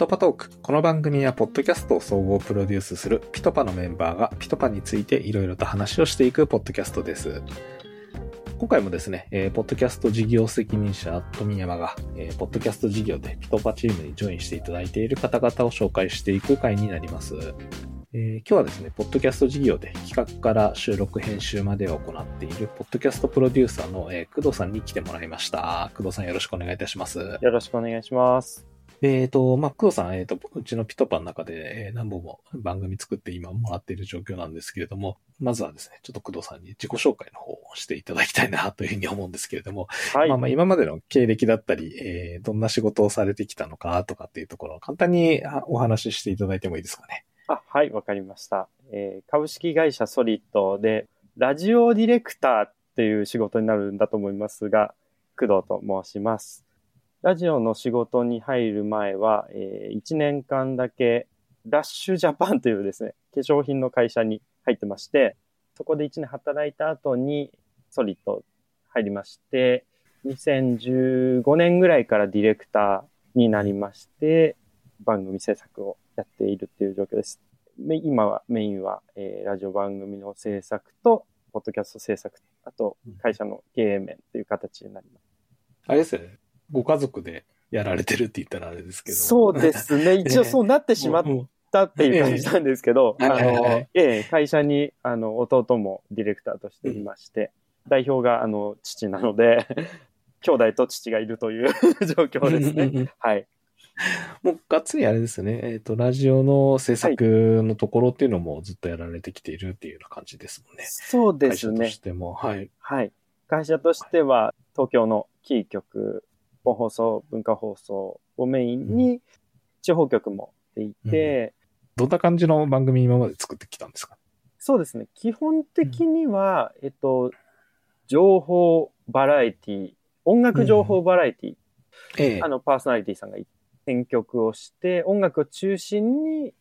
トパトーク。この番組は、ポッドキャストを総合プロデュースするピトパのメンバーが、ピトパについていろいろと話をしていくポッドキャストです。今回もですね、えーポッドキャスト事業責任者、富山が、えーポッドキャスト事業でピトパチームにジョインしていただいている方々を紹介していく回になります。えー今日はですね、ポッドキャスト事業で企画から収録編集までを行っている、ポッドキャストプロデューサーの、えー工藤さんに来てもらいました。工藤さんよろしくお願いいたします。よろしくお願いします。えっ、と、まあ、工藤さん、えっ、と、うちのピトパの中で、えー何本も番組作って今もらっている状況なんですけれども、まずはですね、ちょっと工藤さんに自己紹介の方をしていただきたいなというふうに思うんですけれども、はい。まあまあ今までの経歴だったり、えーどんな仕事をされてきたのかとかっていうところを簡単にあお話ししていただいてもいいですかね。あはい、わかりました。えー株式会社ソリッドで、ラジオディレクターっていう仕事になるんだと思いますが、工藤と申します。ラジオの仕事に入る前は、え1年間だけ、ラッシュジャパンというですね、化粧品の会社に入ってまして、そこで1年働いた後にソリッド入りまして、2015年ぐらいからディレクターになりまして、番組制作をやっているっていう状況です。メ今はメインは、えーラジオ番組の制作と、ポッドキャスト制作、あと会社の経営面っていう形になります。あれですよね。ご家族でやられてるって言ったらあれですけど。そうですね。一応そうなってしまっうんたっていう感じなんですけど、ええあの、ええ会社に、あの、弟もディレクターとしていまして、代表が、あの、父なので、兄弟と父がいるという 状況ですね。うんうんうんはい。もうがっつりあれですよね。えっ、と、ラジオの制作のところっていうのもずっとやられてきているっていうような感じですもんね。そうですね会社とし。ても。はい。はい。会社としては、東京のキー局、本放送、文化放送をメインに、地方局もでいて、どんな感じの番組今まで作ってきたんですか？そうですね。基本的には、えっと、情報バラエティ、音楽情報バラエティ、ええ。あの、パーソナリティさんが選曲をして、音楽を中心に、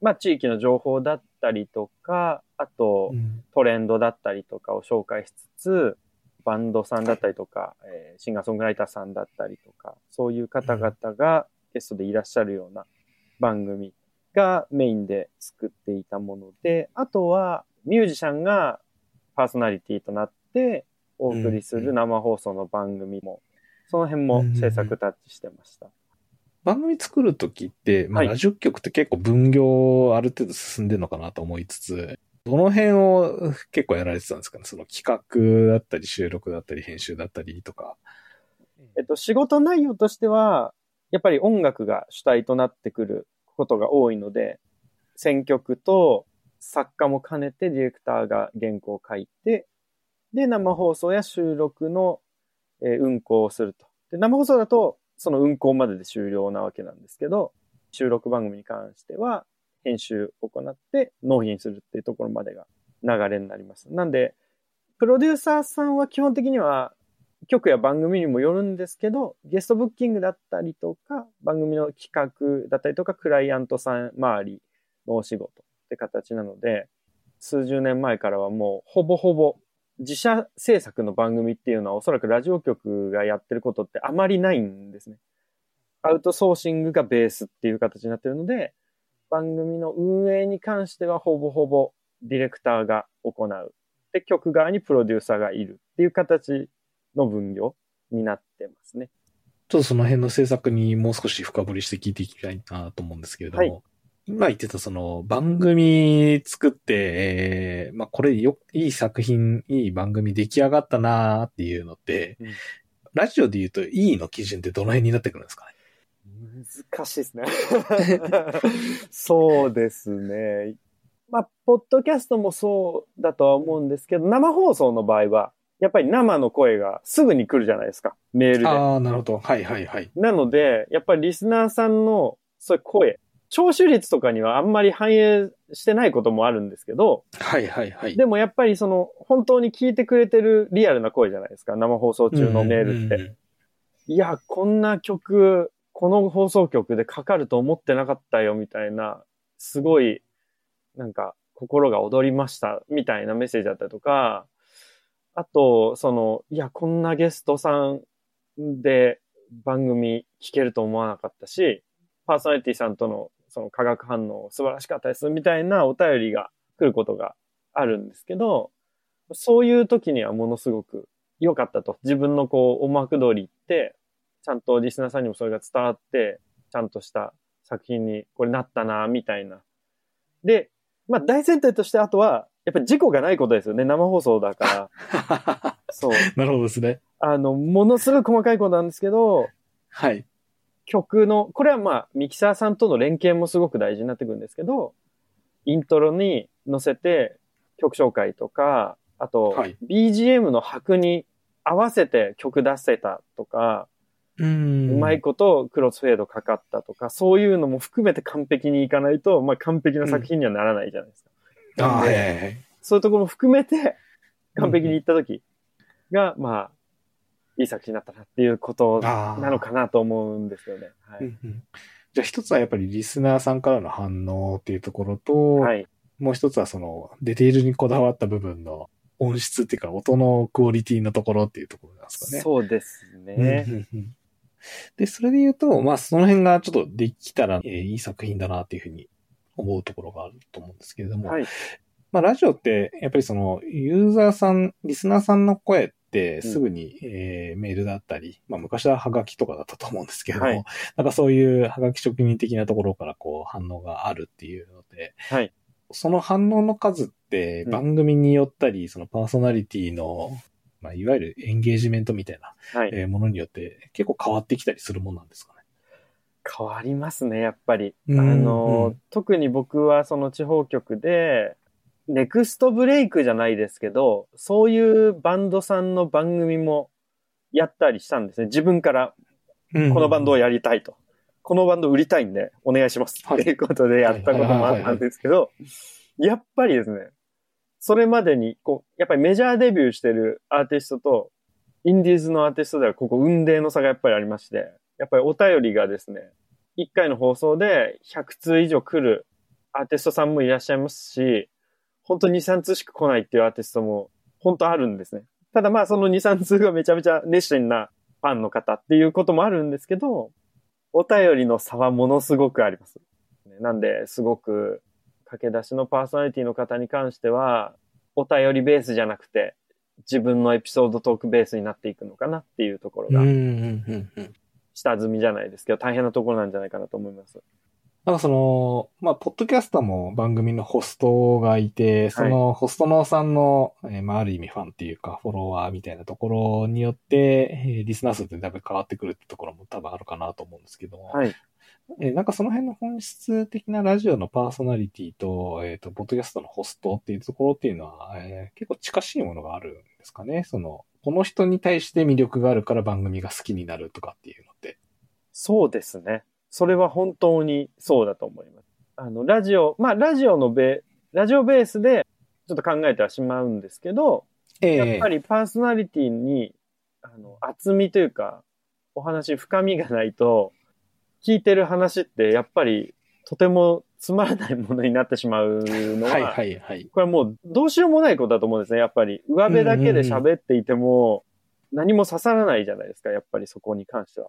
まあ、地域の情報だったりとか、あと、うん。トレンドだったりとかを紹介しつつ、バンドさんだったりとか、えーシンガーソングライターさんだったりとか、そういう方々がゲストでいらっしゃるような番組がメインで作っていたもので、あとはミュージシャンがパーソナリティとなってお送りする生放送の番組も、その辺も制作タッチしてました。番組作るときって、まあ、はい。ラジオ局って結構分業ある程度進んでるのかなと思いつつ、どの辺を結構やられてたんですかね？その企画だったり収録だったり編集だったりとか。えっと、仕事内容としては、やっぱり音楽が主体となってくることが多いので、選曲と作家も兼ねてディレクターが原稿を書いて、で、生放送や収録の、えー運行をすると。で、生放送だと、その運行までで終了なわけなんですけど、収録番組に関しては、編集を行って納品するっていうところまでが流れになります。なんで、プロデューサーさんは基本的には局や番組にもよるんですけど、ゲストブッキングだったりとか、番組の企画だったりとか、クライアントさん周りのお仕事って形なので、数十年前からはもうほぼほぼ自社制作の番組っていうのはおそらくラジオ局がやってることってあまりないんですね。アウトソーシングがベースっていう形になってるので、番組の運営に関してはほぼほぼディレクターが行う。で、局側にプロデューサーがいるっていう形の分業になってますね。ちょっとその辺の制作にもう少し深掘りして聞いていきたいなと思うんですけれども、はい今言ってたその番組作って、えーまあこれよ、いい作品、いい番組出来上がったなーっていうのって、うんラジオで言うといいの基準ってどの辺になってくるんですかね？難しいですね。そうですね。まあ、ポッドキャストもそうだとは思うんですけど、生放送の場合は、やっぱり生の声がすぐに来るじゃないですか。メールで。ああ、なるほど。はいはいはい。なので、やっぱりリスナーさんのそういう声、聴取率とかにはあんまり反映してないこともあるんですけど、はいはいはい。でもやっぱりその、本当に聞いてくれてるリアルな声じゃないですか。生放送中のメールって。うんいや、こんな曲、この放送局でかかると思ってなかったよ、みたいな、すごい、なんか、心が躍りました、みたいなメッセージだったりとか、あと、その、いや、こんなゲストさんで番組聞けると思わなかったし、パーソナリティさんとのその化学反応素晴らしかったですみたいなお便りが来ることがあるんですけど、そういう時にはものすごく良かったと。自分のこう、思惑通りって、ちゃんとリスナーさんにもそれが伝わって、ちゃんとした作品にこれなったな、みたいな。で、まあ大前提としてあとは、やっぱり事故がないことですよね。生放送だから。そう。なるほどですね。あの、ものすごい細かいことなんですけど、はい。曲の、これはまあ、ミキサーさんとの連携もすごく大事になってくるんですけど、イントロに乗せて曲紹介とか、あと、はい、BGM の拍に合わせて曲出せたとか、ううまいことクロスフェードかかったとか、そういうのも含めて完璧にいかないと、まあ完璧な作品にはならないじゃないですか。うん、あはいはいはい、そういうところも含めて、完璧にいった時が、うん、まあ、いい作品になったなっていうことなのかなと思うんですよね。はい、じゃあ一つはやっぱりリスナーさんからの反応っていうところと、はい、もう一つはそのディテールにこだわった部分の音質っていうか音のクオリティのところっていうところなんですかね。そうですね。で、それで言うと、まあその辺がちょっとできたら、えー、いい作品だなっていうふうに思うところがあると思うんですけれども、はい、まあラジオってやっぱりそのユーザーさん、リスナーさんの声ってすぐに、うん、えー、メールだったり、まあ昔はハガキとかだったと思うんですけれども、はい、なんかそういうハガキ職人的なところからこう反応があるっていうので、はい、その反応の数って番組によったり、うん、そのパーソナリティの、まあ、いわゆるエンゲージメントみたいな、はい、えー、ものによって結構変わってきたりするもんなんですかね。変わりますね、やっぱり。あの、うん、特に僕はその地方局で、ネクストブレイクじゃないですけど、そういうバンドさんの番組もやったりしたんですね。自分からこのバンドをやりたいと。このバンド売りたいんで、お願いします。ということでやったこともあったんですけど、やっぱりですね、それまでに、こう、やっぱりメジャーデビューしてるアーティストと、インディーズのアーティストでは、ここ運命の差がやっぱりありまして、やっぱりお便りがですね、1回の放送で100通以上来るアーティストさんもいらっしゃいますし、本当に2、3通しか来ないっていうアーティストも本当あるんですね。ただまあその2、3通がめちゃめちゃ熱心なファンの方っていうこともあるんですけど、お便りの差はものすごくあります。なんで、すごく、駆け出しのパーソナリティの方に関しては、お便りベースじゃなくて、自分のエピソードトークベースになっていくのかなっていうところが、下積みじゃないですけど、大変なところなんじゃないかなと思います。なんかその、まあ、ポッドキャストも番組のホストがいて、そのホストのさんの、はい、えー、まあ、ある意味ファンっていうか、フォロワーみたいなところによって、えー、リスナー数ってだいぶ変わってくるってところも多分あるかなと思うんですけども、はい。えー、なんかその辺の本質的なラジオのパーソナリティと、えっ、ー、と、ポッドキャストのホストっていうところっていうのは、えー、結構近しいものがあるんですかね。その、この人に対して魅力があるから番組が好きになるとかっていうのって。そうですね。それは本当にそうだと思います。あの、ラジオ、まあ、ラジオのベ、ラジオベースでちょっと考えてはしまうんですけど、えー、やっぱりパーソナリティに、あの、厚みというか、お話、深みがないと、聞いてる話ってやっぱりとてもつまらないものになってしまうのは、はいはいはい。これはもうどうしようもないことだと思うんですね。やっぱり上辺だけで喋っていても何も刺さらないじゃないですか。やっぱりそこに関しては。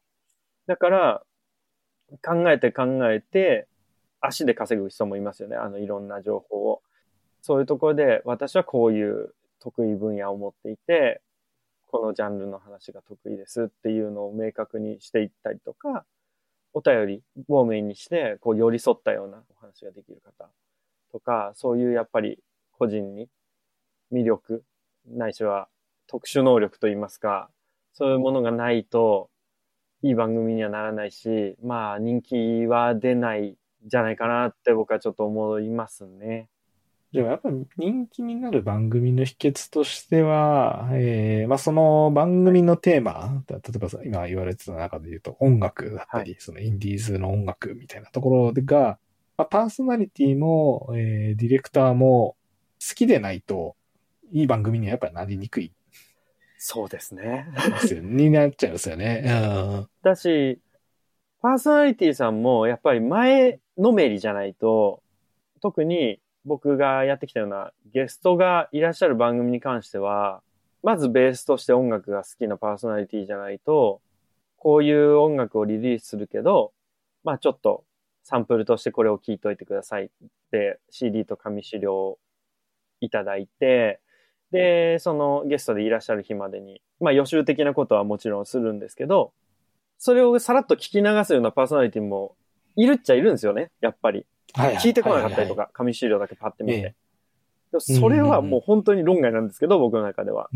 だから、考えて考えて、足で稼ぐ人もいますよね。あの、いろんな情報を。そういうところで、私はこういう得意分野を持っていて、このジャンルの話が得意ですっていうのを明確にしていったりとか、お便りをメインにして、こう寄り添ったようなお話ができる方とか、そういうやっぱり個人に魅力、ないしは特殊能力といいますか、そういうものがないと、いい番組にはならないし、まあ人気は出ないんじゃないかなって僕はちょっと思いますね。でもやっぱ人気になる番組の秘訣としては、えー、まあその番組のテーマ、例えば今言われてた中で言うと音楽だったり、はい、そのインディーズの音楽みたいなところが、まあ、パーソナリティも、えー、ディレクターも好きでないと、いい番組にはやっぱりなりにくいそうですね。になっちゃうんですよね。うん。だし、パーソナリティさんもやっぱり前のめりじゃないと、特に僕がやってきたようなゲストがいらっしゃる番組に関しては、まずベースとして音楽が好きなパーソナリティじゃないと、こういう音楽をリリースするけど、まあちょっとサンプルとしてこれを聞いといてくださいって CD と紙資料をいただいて、で、そのゲストでいらっしゃる日までに、まあ予習的なことはもちろんするんですけど、それをさらっと聞き流すようなパーソナリティもいるっちゃいるんですよね、やっぱり。聞いてこなかったりとか、紙資料だけパッて見て。それはもう本当に論外なんですけど、僕の中では。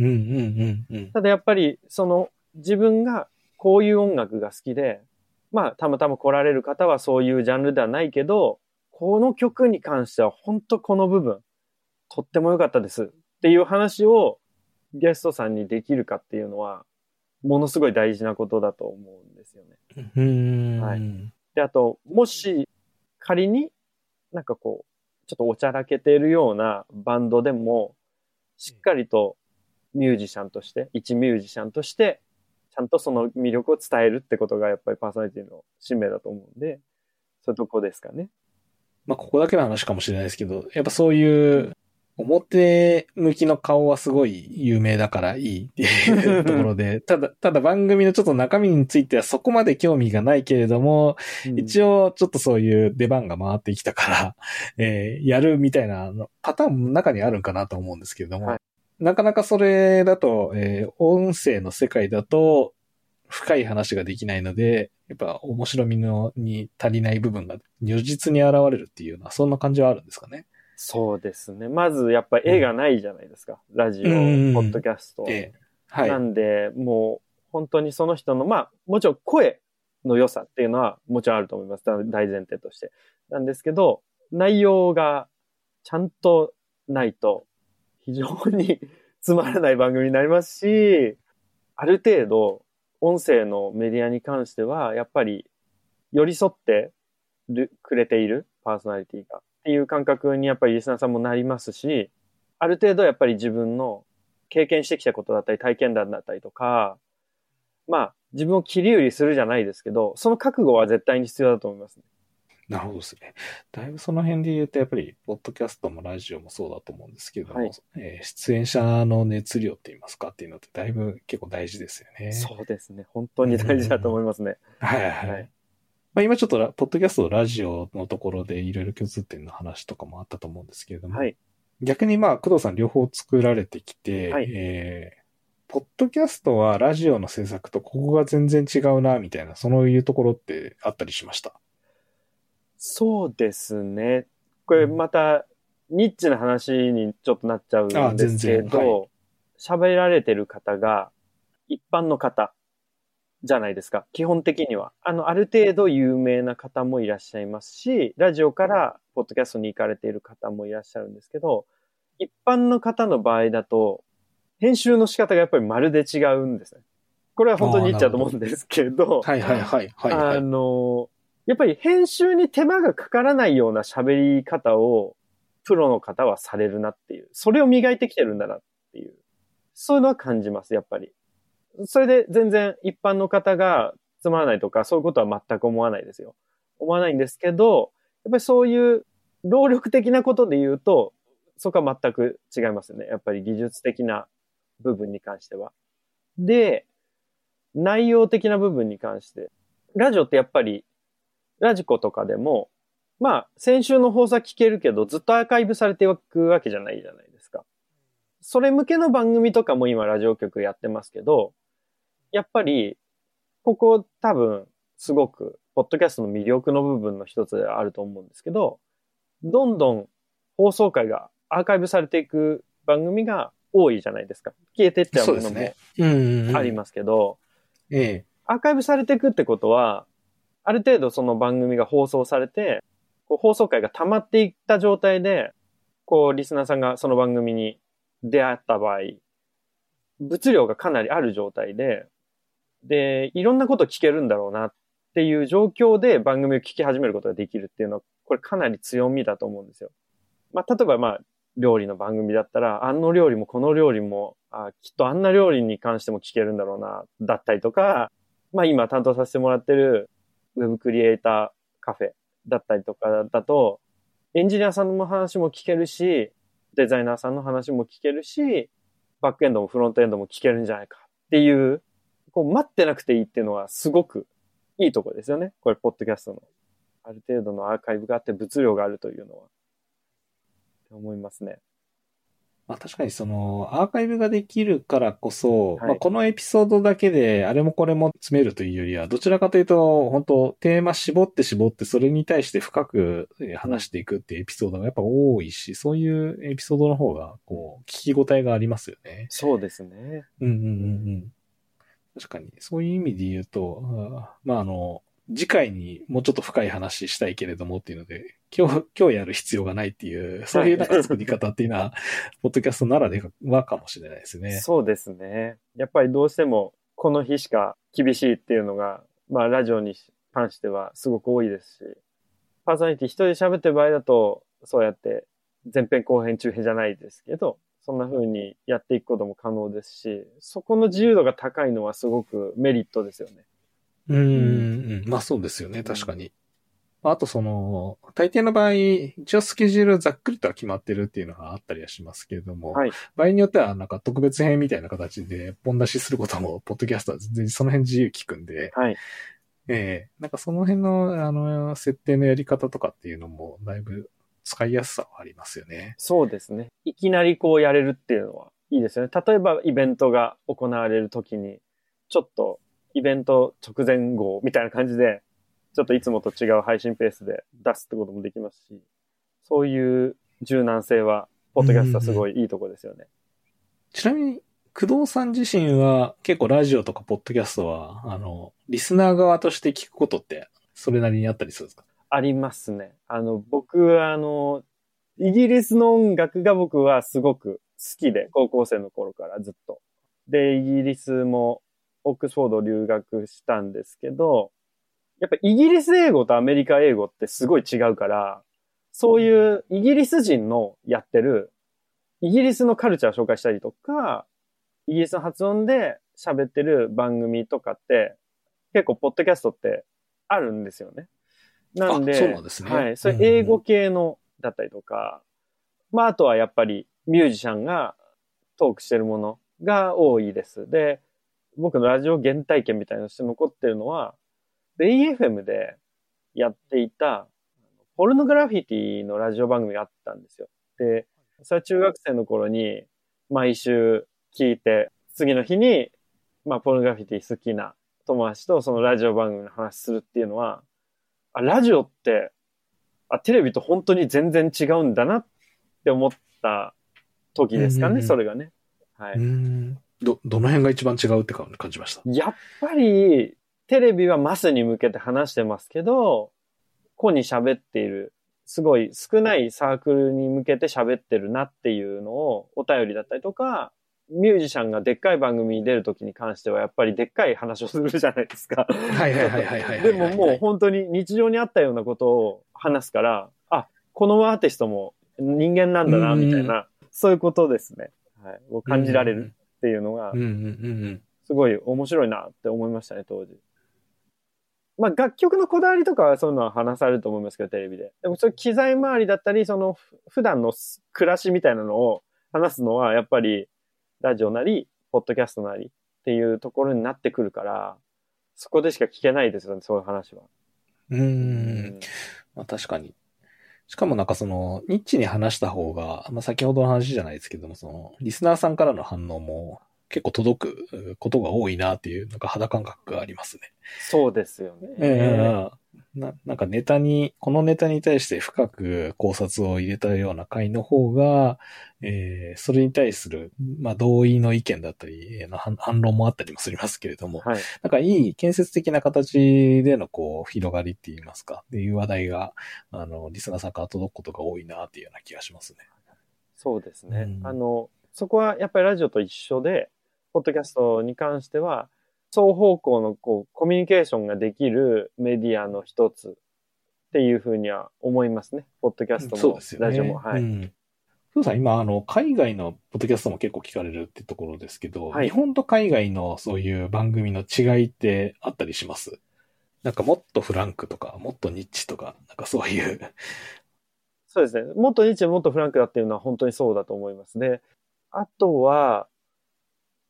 ただやっぱり、その自分がこういう音楽が好きで、まあたまたま来られる方はそういうジャンルではないけど、この曲に関しては本当この部分、とっても良かったです。っていう話をゲストさんにできるかっていうのは、ものすごい大事なことだと思うんですよね。はい。で、あと、もし仮になんかこう、ちょっとおちゃらけてるようなバンドでも、しっかりとミュージシャンとして、一ミュージシャンとして、ちゃんとその魅力を伝えるってことがやっぱりパーソナリティの使命だと思うんで、そういうとこですかね？まあ、ここだけの話かもしれないですけど、やっぱそういう、表向きの顔はすごい有名だからいいっていうところで、ただ、ただ番組のちょっと中身についてはそこまで興味がないけれども、一応、応ちょっとそういう出番が回ってきたから、えーやるみたいなのパターンも中にあるんかなと思うんですけれども、はい。なかなかそれだと、えー音声の世界だと深い話ができないので、やっぱ面白みのに足りない部分が如実に現れるっていうような、そんな感じはあるんですかね。そうですね。まずやっぱ絵がないじゃないですか。ラジオ、ポうんッドキャスト。ええはい。なんで、もう本当にその人の、まあ、もちろん声の良さっていうのはもちろんあると思います。大前提として。なんですけど、内容がちゃんとないと非常に つまらない番組になりますし、ある程度音声のメディアに関しては、やっぱり寄り添ってるくれているパーソナリティがっていう感覚にやっぱりリスナーさんもなりますし、ある程度やっぱり自分の経験してきたことだったり体験談だったりとか、まあ自分を切り売りするじゃないですけど、その覚悟は絶対に必要だと思いますね。なるほどですね。だいぶその辺で言うと、やっぱり、ポッドキャストもラジオもそうだと思うんですけれども、はいえー出演者の熱量って言いますかっていうのってだいぶ結構大事ですよね。そうですね。本当に大事だと思いますね。はいはいはい。はいまあ、今ちょっとラ、ポッドキャスト、ラジオのところでいろいろ共通点の話とかもあったと思うんですけれども、はい。逆にまあ、工藤さん両方作られてきて、はいえーポッドキャストはラジオの制作とここが全然違うな、みたいな、そういうところってあったりしました？そうですね。これまた、ニッチな話にちょっとなっちゃうんあですけ全然はど、喋、られてる方が一般の方じゃないですか。基本的には。あの、ある程度有名な方もいらっしゃいますし、ラジオからポッドキャストに行かれている方もいらっしゃるんですけど、一般の方の場合だと、編集の仕方がやっぱりまるで違うんですね。これは本当にニッチだと思うんですけど、はいはいはいはい、はあい。の、やっぱり編集に手間がかからないような喋り方をプロの方はされるなっていう。それを磨いてきてるんだなっていう。そういうのは感じます、やっぱり。それで全然一般の方がつまらないとか、そういうことは全く思わないですよ。思わないんですけど、やっぱりそういう労力的なことで言うと、そこは全く違いますよね。やっぱり技術的な部分に関しては。で、内容的な部分に関して、ラジオってやっぱり、ラジコとかでも、まあ、先週の放送は聞けるけど、ずっとアーカイブされていくわけじゃないじゃないですか。それ向けの番組とかも今ラジオ局やってますけど、やっぱり、ここ多分、すごく、ポッドキャストの魅力の部分の一つではあると思うんですけど、どんどん放送回がアーカイブされていく番組が多いじゃないですか。消えてっちゃうものもそうですねうんうん。ありますけど、ええ。アーカイブされていくってことは、ある程度その番組が放送されて、こう放送回が溜まっていった状態で、こう、リスナーさんがその番組に出会った場合、物量がかなりある状態で、で、いろんなこと聞けるんだろうなっていう状況で番組を聞き始めることができるっていうのは、これかなり強みだと思うんですよ。まあ、例えばまあ、料理の番組だったら、あの料理もこの料理も、あきっとあんな料理に関しても聞けるんだろうな、だったりとか、まあ今担当させてもらってるウェブクリエイターカフェだったりとかだと、エンジニアさんの話も聞けるし、デザイナーさんの話も聞けるし、バックエンドもフロントエンドも聞けるんじゃないかっていう、こう待ってなくていいっていうのはすごくいいところですよね。これ、ポッドキャストのある程度のアーカイブがあって物量があるというのは、って思いますね。まあ確かにその、アーカイブができるからこそ、はいまあこのエピソードだけであれもこれも詰めるというよりは、どちらかというと、本当テーマ絞って絞って、それに対して深くえー話していくっていうエピソードがやっぱ多いし、そういうエピソードの方が、こう、聞き応えがありますよね。そうですね。うんうんうんうん。確かに、そういう意味で言うと、まああの、次回にもうちょっと深い話したいけれどもっていうので、今日、今日やる必要がないっていう、そういうなんか作り方っていうのは、ポッドキャストならではかもしれないですね。そうですね。やっぱりどうしてもこの日しか厳しいっていうのが、まあラジオに関してはすごく多いですし、パーソナリティ一人で喋ってる場合だと、そうやって前編後編中編じゃないですけど、そんな風にやっていくことも可能ですし、そこの自由度が高いのはすごくメリットですよね。うーん、うんまあそうですよね、確かに。あとその、大抵の場合、一応スケジュールざっくりとは決まってるっていうのがあったりはしますけれども、はい。場合によってはなんか特別編みたいな形でポン出しすることも、ポッドキャストは全然その辺自由聞くんで、はい。ええなんかその辺の、あの、設定のやり方とかっていうのも、だいぶ使いやすさはありますよね。そうですね。いきなりこうやれるっていうのはいいですよね。例えばイベントが行われるときに、ちょっとイベント直前号みたいな感じで、ちょっといつもと違う配信ペースで出すってこともできますし、そういう柔軟性は、ポッドキャストはすごいいいとこですよね。ちなみに、工藤さん自身は結構ラジオとかポッドキャストは、あの、リスナー側として聞くことって、それなりにあったりするんですか？ありますね。あの、僕はあの、イギリスの音楽が僕はすごく好きで、高校生の頃からずっと。で、イギリスもオックスフォード留学したんですけど、やっぱイギリス英語とアメリカ英語ってすごい違うから、そういうイギリス人のやってる、イギリスのカルチャーを紹介したりとか、イギリスの発音で喋ってる番組とかって、結構ポッドキャストってあるんですよね。なんで、あそうなんですねはい。それ英語系のだったりとか、まああとはやっぱりミュージシャンがトークしてるものが多いです。で、僕のラジオ原体験みたいなのして残ってるのは、ベイ FM でやっていた、ポルノグラフィティのラジオ番組があったんですよ。で、それは中学生の頃に毎週聞いて、次の日に、まあ、ポルノグラフィティ好きな友達とそのラジオ番組の話するっていうのは、あ、ラジオって、あ、テレビと本当に全然違うんだなって思った時ですかね、うんうんうんそれがね。はい。ん。ど、どの辺が一番違うって感じました？やっぱり、テレビはマスに向けて話してますけど、子に喋っている、すごい少ないサークルに向けて喋ってるなっていうのをお便りだったりとか、ミュージシャンがでっかい番組に出るときに関してはやっぱりでっかい話をするじゃないですか。はいはいはいはい。でももう本当に日常にあったようなことを話すから、あ、このアーティストも人間なんだな、みたいな、そういうことですね。はい。を感じられるっていうのが。すごい面白いなって思いましたね、当時。まあ楽曲のこだわりとかはそういうのは話されると思いますけど、テレビで。でもそういう機材周りだったり、そのふ普段の暮らしみたいなのを話すのは、やっぱりラジオなり、ポッドキャストなりっていうところになってくるから、そこでしか聞けないですよね、そういう話は。うーん。まあ確かに。しかもなんかその、ニッチに話した方が、まあ先ほどの話じゃないですけども、その、リスナーさんからの反応も結構届くことが多いなっていう、なんか肌感覚がありますね。そうですよね。ええななんかネタに、このネタに対して深く考察を入れたような回の方が、えーそれに対する、まあ、同意の意見だったり、えーの反反論もあったりもしますけれども、はい。なんかいい建設的な形でのこう、広がりって言いますか、っていう話題が、あの、リスナーさんから届くことが多いなっていうような気がしますね。そうですね。うんあの、そこはやっぱりラジオと一緒で、ポッドキャストに関しては、双方向のこう、コミュニケーションができるメディアの一つっていうふうには思いますね。ポッドキャストも。ラジオも。はい。うん。ふうさん、今、あの、海外のポッドキャストも結構聞かれるってところですけど、はい日本と海外のそういう番組の違いってあったりします？なんかもっとフランクとか、もっとニッチとか、なんかそういう。そうですね。もっとニッチでもっとフランクだっていうのは本当にそうだと思います。で、あとは、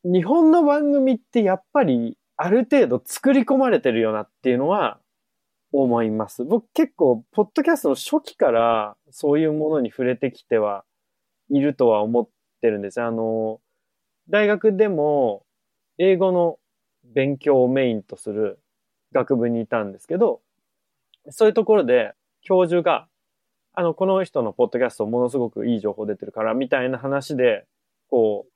日本の番組ってやっぱりある程度作り込まれてるよなっていうのは思います。僕結構、ポッドキャストの初期からそういうものに触れてきてはいるとは思ってるんです。あの、大学でも英語の勉強をメインとする学部にいたんですけど、そういうところで教授が、あの、この人のポッドキャストものすごくいい情報出てるから、みたいな話で、こう、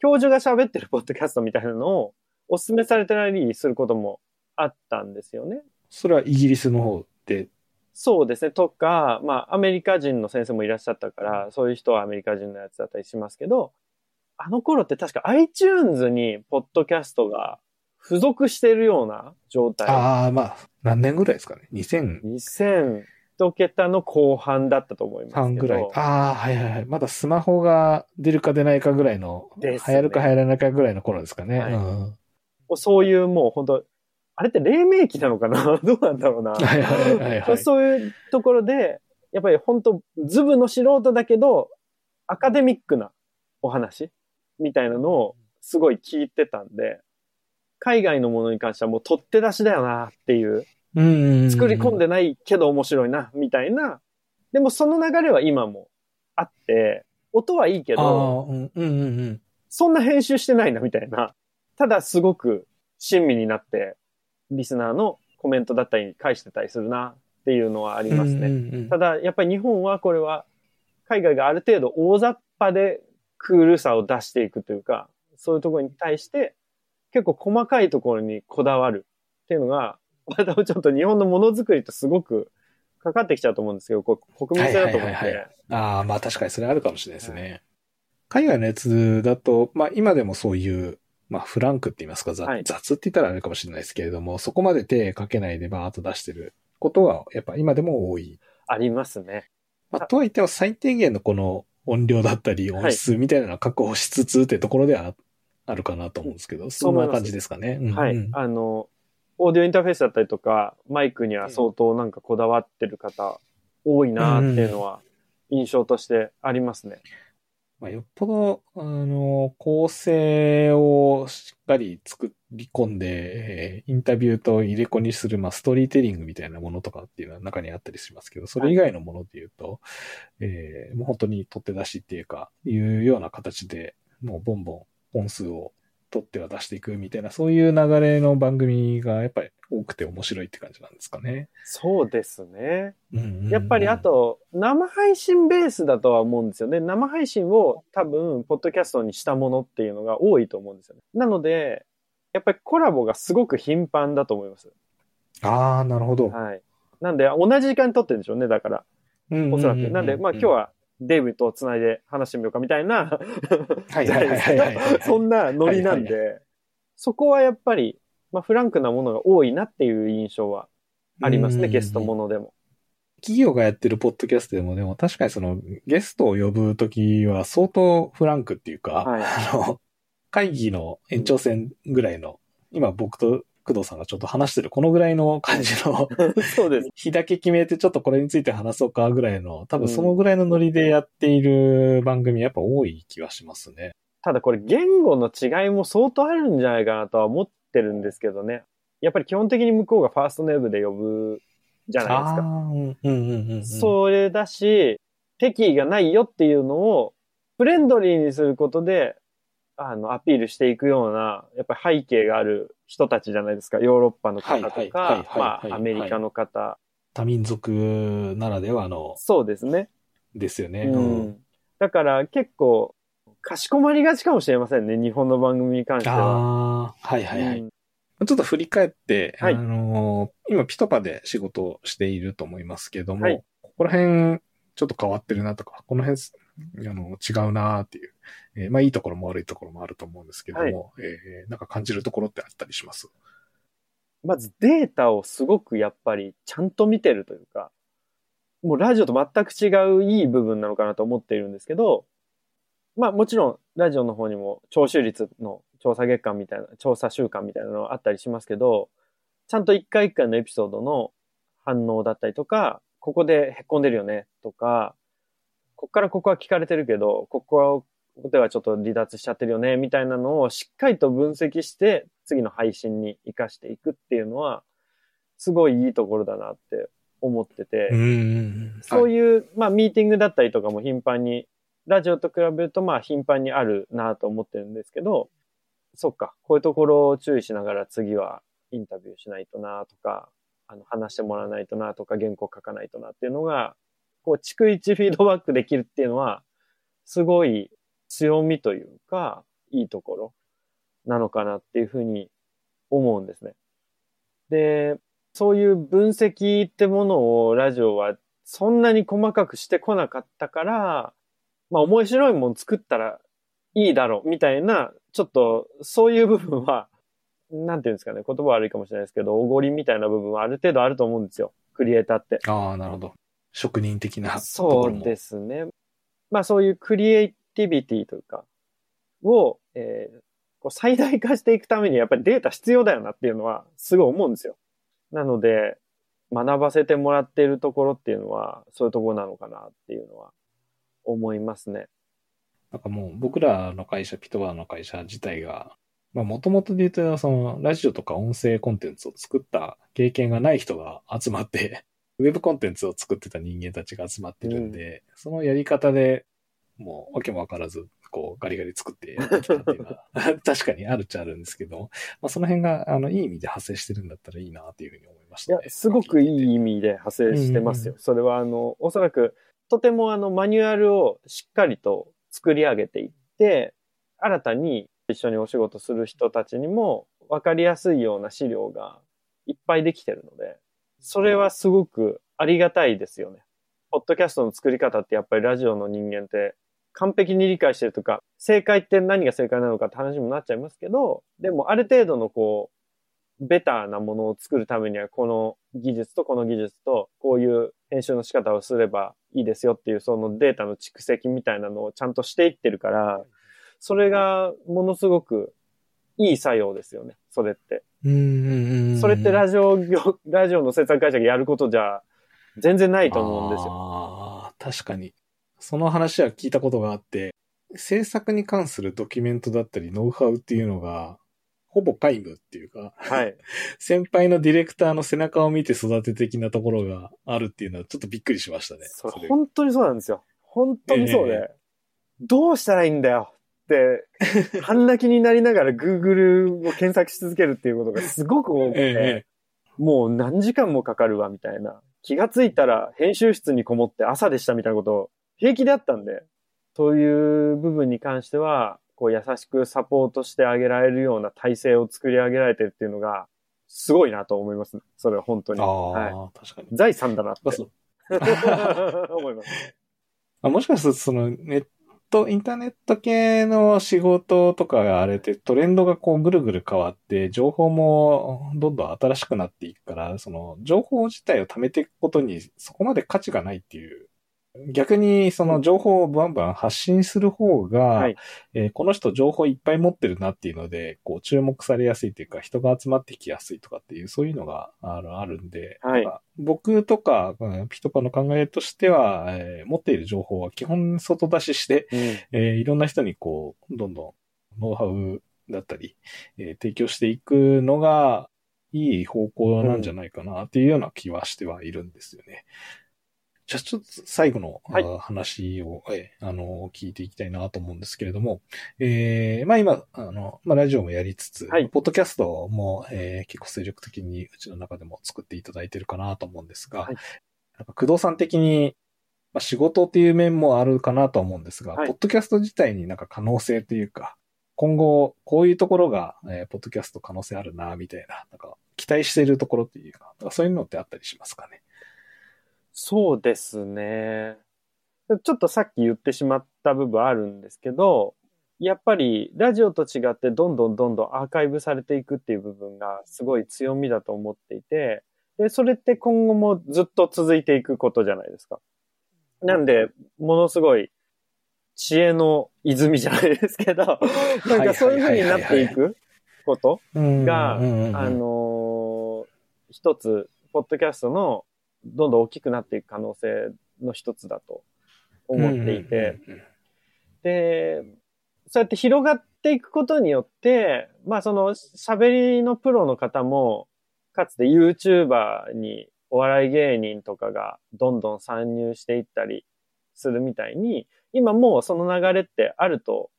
教授が喋ってるポッドキャストみたいなのをお勧めされたりすることもあったんですよね。それはイギリスの方で？そうですね。とか、まあ、アメリカ人の先生もいらっしゃったから、そういう人はアメリカ人のやつだったりしますけど、あの頃って確か iTunes にポッドキャストが付属しているような状態。ああ、まあ、何年ぐらいですかね ?2003 2000一桁の後半だったと思いますけど。ぐらい。ああ、はいはいはい。まだスマホが出るか出ないかぐらいの、ね流行るか流行らないかぐらいの頃ですかね。はいうんそういうもう本当あれって黎明期なのかな？どうなんだろうな。はいはいはいはい。そういうところで、やっぱり本当ズブの素人だけど、アカデミックなお話みたいなのをすごい聞いてたんで、海外のものに関してはもう取って出しだよなっていう、うん作り込んでないけど面白いな、みたいな。でもその流れは今もあって、音はいいけど、ー、うんうんうんうん。そんな編集してないな、みたいな。ただすごく親身になって、リスナーのコメントだったり返してたりするなっていうのはありますね。うんうんうんただ、やっぱり日本はこれは、海外がある程度大雑把でクールさを出していくというか、そういうところに対して、結構細かいところにこだわるっていうのが、またちょっと日本のものづくりとすごくかかってきちゃうと思うんですけど、こう国民性だと思っはいはいはいはて。ああ、まあ確かにそれあるかもしれないですね。海外のやつだと、まあ今でもそういう、まあフランクって言いますか、雑はい雑って言ったらあれかもしれないですけれども、そこまで手かけないでバーッと出してることは、やっぱ今でも多い。ありますね。まあとはいっても最低限のこの音量だったりはい音質みたいなのは確保しつつってところではあるかなと思うんですけど、そんな感じですかね。うんうんはい。あの、オーディオインターフェースだったりとか、マイクには相当なんかこだわってる方多いなっていうのは印象としてありますね。まあ、よっぽど、あの、構成をしっかり作り込んで、えーインタビューと入れ子にする、まあ、ストーリーテリングみたいなものとかっていうのは中にあったりしますけど、それ以外のもので言うと、えーもう本当に取って出しっていうか、いうような形で、もうボンボン本数を取っては出していくみたいな、そういう流れの番組がやっぱり多くて面白いって感じなんですかね。そうですね。うんうんうんやっぱりあ、と、生配信ベースだとは思うんですよね。生配信を多分、ポッドキャストにしたものっていうのが多いと思うんですよね。なので、やっぱりコラボがすごく頻繁だと思います。ああ、なるほど。はい。なんで、同じ時間に撮ってるんでしょうね、だから。おそらく。なんで、まあ今日は、はデイブと繋いで話してみようかみたいな、はいじゃないですはい。はい。そんなノリなんはいで、そこはやっぱり、まあフランクなものが多いなっていう印象はありますね、うん。ゲストものでも。企業がやってるポッドキャストでも、でも確かにそのゲストを呼ぶときは相当フランクっていうか、はいあの、会議の延長線ぐらいの、今僕と工藤さんがちょっと話してるこのぐらいの感じの そうです。日だけ決めてちょっとこれについて話そうかぐらいの、多分そのぐらいのノリでやっている番組やっぱ多い気はしますね。ただこれ言語の違いも相当あるんじゃないかなとは思ってるんですけどね。やっぱり基本的に向こうがファーストネームで呼ぶじゃないですか。うんうんうんうん。それだし、敵意がないよっていうのを、フレンドリーにすることで、あの、アピールしていくような、やっぱり背景がある人たちじゃないですか。ヨーロッパの方とか、はいまはいあ、アメリカの方。多民族ならではの、そうですね。ですよね。ううんん。だから結構、かしこまりがちかもしれませんね。日本の番組に関しては。ああ、はいはいはい。うんちょっと振り返って、はいあのー今ピトパで仕事をしていると思いますけども、はいここら辺ちょっと変わってるなとか、この辺すあの違うなっていう、えーまあいいところも悪いところもあると思うんですけども、えーなんか感じるところってあったりします？まずデータをすごくやっぱりちゃんと見てるというか、もうラジオと全く違ういい部分なのかなと思っているんですけど、まあもちろんラジオの方にも聴取率の調査月間みたいな、調査週間みたいなのあったりしますけど、ちゃんと一回一回のエピソードの反応だったりとか、ここでへっこんでるよねとか、こっからここは聞かれてるけど、ここはここではちょっと離脱しちゃってるよね、みたいなのをしっかりと分析して、次の配信に活かしていくっていうのは、すごいいいところだなって思ってて。そういいう、まあ、ミーティングだったりとかも頻繁に、ラジオと比べると、まあ、頻繁にあるなと思ってるんですけど、そっか、こういうところを注意しながら次はインタビューしないとなとか、あの、話してもらわないとなとか、原稿書かないとなっていうのが、こう、逐一フィードバックできるっていうのは、すごい強みというか、いいところなのかなっていうふうに思うんですね。で、そういう分析ってものをラジオはそんなに細かくしてこなかったから、まあ面白いもん作ったらいいだろうみたいな、ちょっとそういう部分は、なんていうんですかね、言葉悪いかもしれないですけど、おごりみたいな部分はある程度あると思うんですよ。クリエイターって。ああ、なるほど。職人的なところも。そうですね。まあそういうクリエイティビティというか、を、えーこう最大化していくためにやっぱりデータ必要だよなっていうのはすごい思うんですよ。なので、学ばせてもらっているところっていうのは、そういうところなのかなっていうのは思いますね。なんかもう僕らの会社、ピトバーの会社自体が、まあもともとで言うと、そのラジオとか音声コンテンツを作った経験がない人が集まって、ウェブコンテンツを作ってた人間たちが集まってるんで、そのやり方でもうわけもわからず、こうガリガリ作ってやってきたっていうのは 確かにあるっちゃあるんですけど、まあその辺があのいい意味で派生してるんだったらいいなっていうふうに思いましたね。いや、すごくいい意味。味で派生してますよ。うんそれは、あの、おそらく、とてもあの、マニュアルをしっかりと作り上げていって、新たに一緒にお仕事する人たちにも分かりやすいような資料がいっぱいできてるので、それはすごくありがたいですよね。ポッドキャストの作り方ってやっぱりラジオの人間って完璧に理解してるとか、正解って何が正解なのかって話にもなっちゃいますけど、でもある程度のこう、ベターなものを作るためには、この技術とこの技術と、こういう編集の仕方をすればいいですよっていう、そのデータの蓄積みたいなのをちゃんとしていってるから、それがものすごくいい作用ですよね、それって。それってラジオ業、ラジオの制作会社がやることじゃ全然ないと思うんですよ。ああ、確かに。その話は聞いたことがあって、制作に関するドキュメントだったり、ノウハウっていうのが、ほぼ皆無っていうか、はい。先輩のディレクターの背中を見て育て的なところがあるっていうのはちょっとびっくりしましたね。それれ本当にそうなんですよ。本当にそうで、えどうしたらいいんだよって、半泣きになりながら Google を検索し続けるっていうことがすごく多くて、ええもう何時間もかかるわみたいな。気がついたら編集室にこもって朝でしたみたいなこと平気であったんで、そういう部分に関しては、こう優しくサポートしてあげられるような体制を作り上げられてるっていうのが、すごいなと思います。それは本当に。ああ、は確かにい。。財産だなって 思います。あもしかするとそのネット、インターネット系の仕事とかがあれってトレンドがこうぐるぐる変わって、情報もどんどん新しくなっていくから、その情報自体を貯めていくことにそこまで価値がないっていう。逆にその情報をバンバン発信する方が、はい。えーこの人情報いっぱい持ってるなっていうので、こう注目されやすいというか人が集まってきやすいとかっていう、そういうのがあるあるんで、はい。僕とか、うんピトパの考えとしては、えー持っている情報は基本外出しして、うん。えーいろんな人にこう、どんどんノウハウだったり、えー提供していくのがいい方向なんじゃないかなっていうような気はしてはいるんですよね。じゃあちょっと最後の、はい。あ話を、えーあの、聞いていきたいなと思うんですけれども、えーまあ今、あの、まあラジオもやりつつ、はい。ポッドキャストも、えー結構精力的にうちの中でも作っていただいてるかなと思うんですが、はい。なんか工藤さん的に、まあ、仕事っていう面もあるかなと思うんですが、はい。ポッドキャスト自体になんか可能性というか、今後、こういうところが、えーポッドキャスト可能性あるな、みたいな、なんか、期待しているところっていうか、かそういうのってあったりしますかね？そうですね。ちょっとさっき言ってしまった部分あるんですけど、やっぱりラジオと違ってどんどんどんどんアーカイブされていくっていう部分がすごい強みだと思っていて、で、それって今後もずっと続いていくことじゃないですか。なんで、ものすごい知恵の泉じゃないですけど、なんかそういう風になっていくことが、あのー一つ、ポッドキャストのどんどん大きくなっていく可能性の一つだと思っていて、で、そうやって広がっていくことによって、まあその喋りのプロの方もかつて YouTuber にお笑い芸人とかがどんどん参入していったりするみたいに、今もうその流れってあると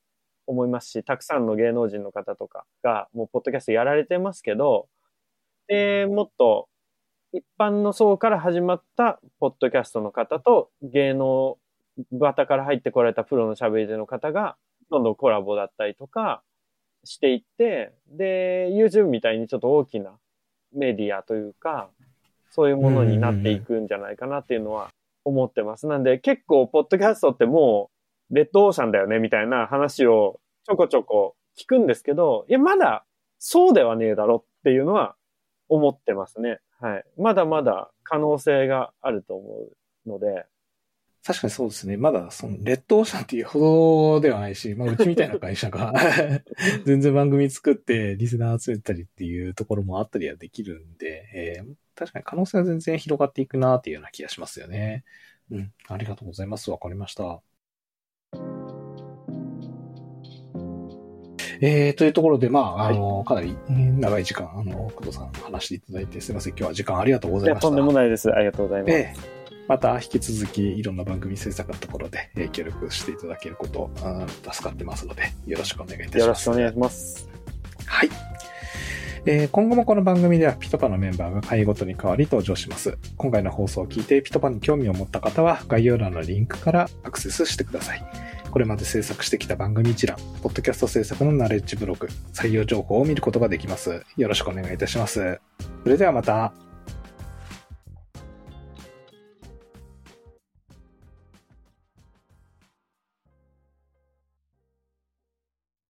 思いますし、たくさんの芸能人の方とかがもうポッドキャストやられてますけど、で、もっと一般の層から始まったポッドキャストの方と芸能バタから入ってこられたプロの喋り手の方がどんどんコラボだったりとかしていって、で、YouTube みたいにちょっと大きなメディアというか、そういうものになっていくんじゃないかなっていうのは思ってます。なんで結構、ポッドキャストってもう、レッドオーシャンだよねみたいな話をちょこちょこ聞くんですけど、いや、まだそうではねえだろっていうのは思ってますね。はい。まだまだ可能性があると思うので。確かにそうですね。まだ、その、レッドオーシャンっていうほどではないし、まあ、うちみたいな会社が 全然番組作って、リスナー集めたりっていうところもあったりはできるんで、えー、確かに可能性は全然広がっていくなっていうような気がしますよね。うん。ありがとうございます。わかりました。えー、というところで、まあ、あの、はい、かなり長い時間、あの、工藤さん話していただいて、すみません。今日は時間ありがとうございました。とんでもないです。ありがとうございます。えーまた引き続きいろんな番組制作のところで、え協力していただけること助かってますので、よろしくお願いいたします。よろしくお願いします。はい。えー、今後もこの番組ではピトパのメンバーが回ごとに変わり登場します。今回の放送を聞いてピトパに興味を持った方は概要欄のリンクからアクセスしてください。これまで制作してきた番組一覧、ポッドキャスト制作のナレッジブログ、採用情報を見ることができます。よろしくお願いいたします。それではまた。